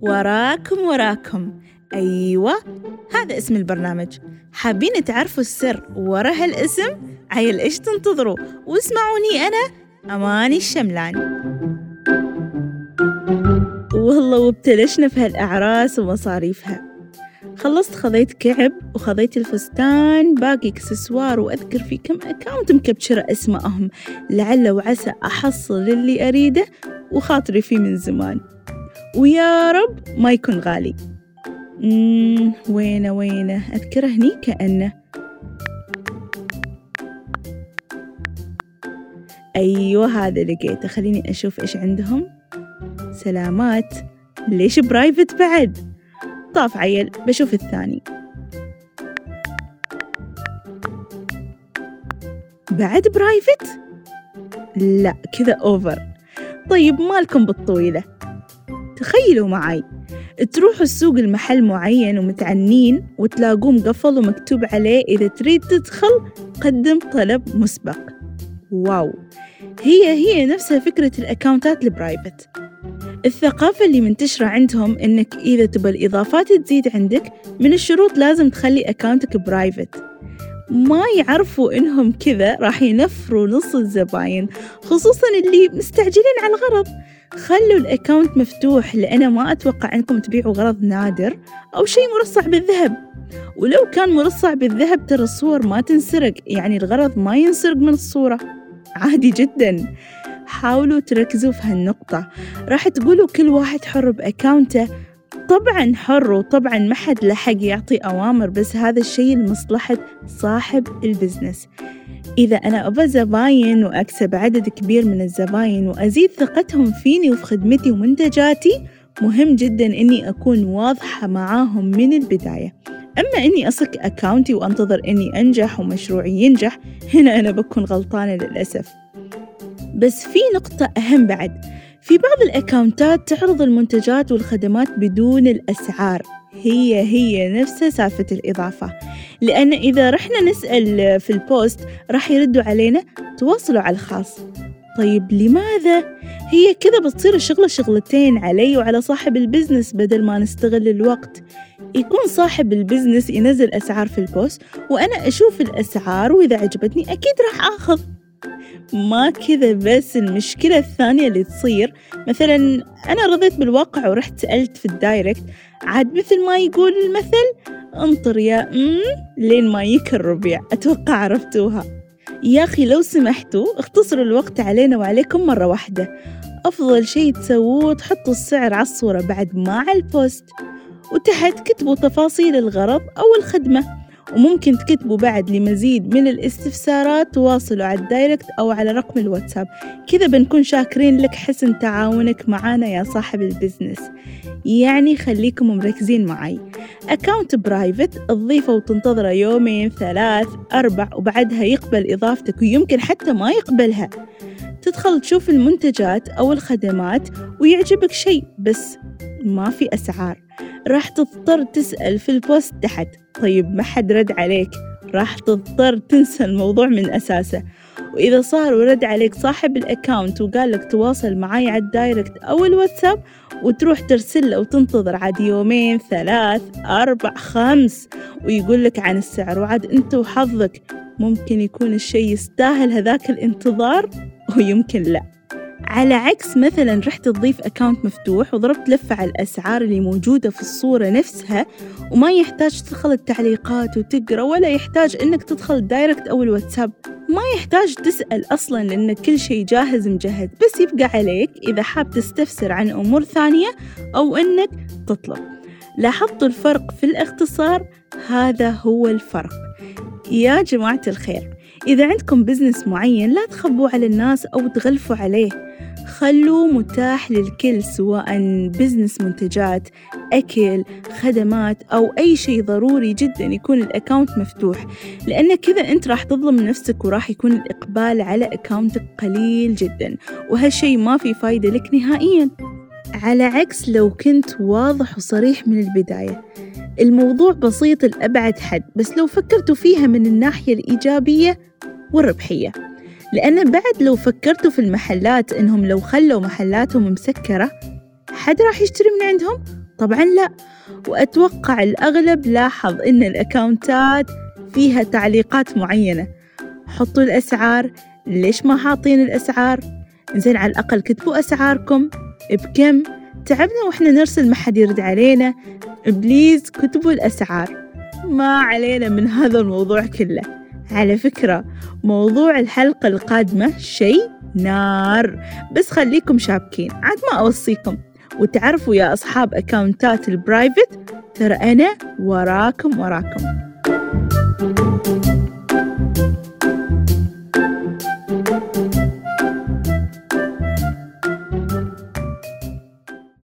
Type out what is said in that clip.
وراكم وراكم. أيوة هذا اسم البرنامج. حابين تعرفوا السر ورا هالاسم؟ عيل إيش تنتظروا؟ واسمعوني أنا أماني الشملان. والله وابتلشنا في هالأعراس ومصاريفها. خلصت خذيت كعب وخذيت الفستان باقي إكسسوار وأذكر في كم أكاونت مكبشرة اسمائهم لعل وعسى أحصل اللي أريده وخاطري فيه من زمان. ويا رب ما يكون غالي. وينه وينه. أذكره هني كأنه. أيوة هذا لقيته. خليني أشوف إيش عندهم. سلامات. ليش برايفت بعد؟ طاف عيل. بشوف الثاني. بعد private؟ لا كذا over طيب مالكم بالطويلة. تخيلوا معي تروحوا السوق المحل معين ومتعنين وتلاقوه مقفل ومكتوب عليه إذا تريد تدخل قدم طلب مسبق. wow. هي هي نفسها فكرة ال accountات ال private الثقافة اللي منتشرة عندهم إنك إذا تبى الإضافات تزيد عندك من الشروط لازم تخلي accountك private ما يعرفوا إنهم كذا راح ينفروا نص الزباين خصوصا اللي مستعجلين على الغرض. خلوا الأكاونت مفتوح لأنا ما أتوقع أنكم تبيعوا غرض نادر أو شيء مرصع بالذهب. ولو كان مرصع بالذهب ترى الصور ما تنسرق يعني الغرض ما ينسرق من الصورة. عادي جدا. حاولوا تركزوا في هالنقطة. راح تقولوا كل واحد حر بأكاونته. طبعا حر وطبعا ما حد له حق يعطي أوامر بس هذا الشيء لمصلحة صاحب البزنس. إذا أنا أبغى زباين وأكسب عدد كبير من الزباين وأزيد ثقتهم فيني وفي خدمتي ومنتجاتي مهم جدا إني أكون واضحة معاهم من البداية. أما إني أصك أكاونتي وأنتظر إني أنجح ومشروعي ينجح هنا أنا بكون غلطانة للأسف. بس في نقطة أهم بعد. في بعض الأكاونتات تعرض المنتجات والخدمات بدون الأسعار. هي هي نفسها سالفة الإضافة. لأن إذا رحنا نسأل في ال post راح يردوا علينا تواصلوا على الخاص. طيب لماذا؟ هي كذا بتصير الشغلة شغلتين علي وعلى صاحب ال business بدل ما نستغل الوقت. يكون صاحب البزنس ينزل أسعار في ال post وأنا أشوف الأسعار وإذا عجبتني أكيد راح آخذ. ما كذا بس المشكلة الثانية اللي تصير مثلا أنا رضيت بالواقع ورحت سألت في ال direct عاد مثل ما يقول المثل انطر يا أم لين ما يك الربيع أتوقع عرفتوها. يا أخي لو سمحتوا اختصروا الوقت علينا وعليكم مرة واحدة. أفضل شي تسووه تحطوا السعر على الصورة بعد ما على ال post. وتحت كتبوا تفاصيل الغرض أو الخدمة. وممكن تكتبوا بعد لمزيد من الاستفسارات تواصلوا على ال direct أو على رقم الواتساب. كذا بنكون شاكرين لك حسن تعاونك معانا يا صاحب ال business. يعني خليكم مركزين معي account private تضيفه وتنتظره يومين ثلاث أربع وبعدها يقبل إضافتك ويمكن حتى ما يقبلها. تدخل تشوف المنتجات أو الخدمات ويعجبك شيء بس ما في أسعار. راح تضطر تسأل في ال post تحت. طيب ما حد رد عليك. راح تضطر تنسى الموضوع من أساسه. وإذا صار ورد عليك صاحب ال account وقال لك تواصل معاي على ال direct أو الواتساب وتروح ترسل له وتنتظر عاد يومين ثلاث أربع خمس ويقول لك عن السعر. وعاد أنت وحظك ممكن يكون الشي يستاهل هذاك الانتظار ويمكن لا. على عكس مثلا رحت تضيف account مفتوح وضربت لفة على الأسعار اللي موجودة في الصورة نفسها وما يحتاج تدخل التعليقات وتقرأ ولا يحتاج إنك تدخل ال direct أو الواتساب. ما يحتاج تسأل أصلا لأن كل شيء جاهز مجهز بس يبقى عليك إذا حاب تستفسر عن أمور ثانية أو إنك تطلب. لاحظتوا الفرق في الاختصار؟ هذا هو الفرق. يا جماعة الخير إذا عندكم business معين لا تخبوا على الناس أو تقفلوا عليه. خلوه متاح للكل سواء business منتجات أكل خدمات أو أي شيء ضروري جدا يكون ال account مفتوح. لأن كذا أنت راح تظلم نفسك وراح يكون الإقبال على accountك قليل جدا وهالشيء ما في فايدة لك نهائيا. على عكس لو كنت واضح وصريح من البداية. الموضوع بسيط لأبعد حد بس لو فكرتوا فيها من الناحية الإيجابية والربحية. لأن بعد لو فكرتوا في المحلات إنهم لو خلوا محلاتهم مسكرة حد راح يشتري من عندهم؟ طبعا لا. وأتوقع الأغلب لاحظ إن الأكاونتات فيها تعليقات معينة. حطوا الأسعار. ليش ما حاطين الأسعار؟ زين على الأقل كتبوا أسعاركم. بكم؟ تعبنا وإحنا نرسل ما حد يرد علينا. بليز كتبوا الأسعار. ما علينا من هذا الموضوع كله. على فكرة موضوع الحلقة القادمة شيء نار. بس خليكم شابكين عاد ما أوصيكم. وتعرفوا يا أصحاب أكاونتات البرايفت ترى أنا وراكم وراكم. thank you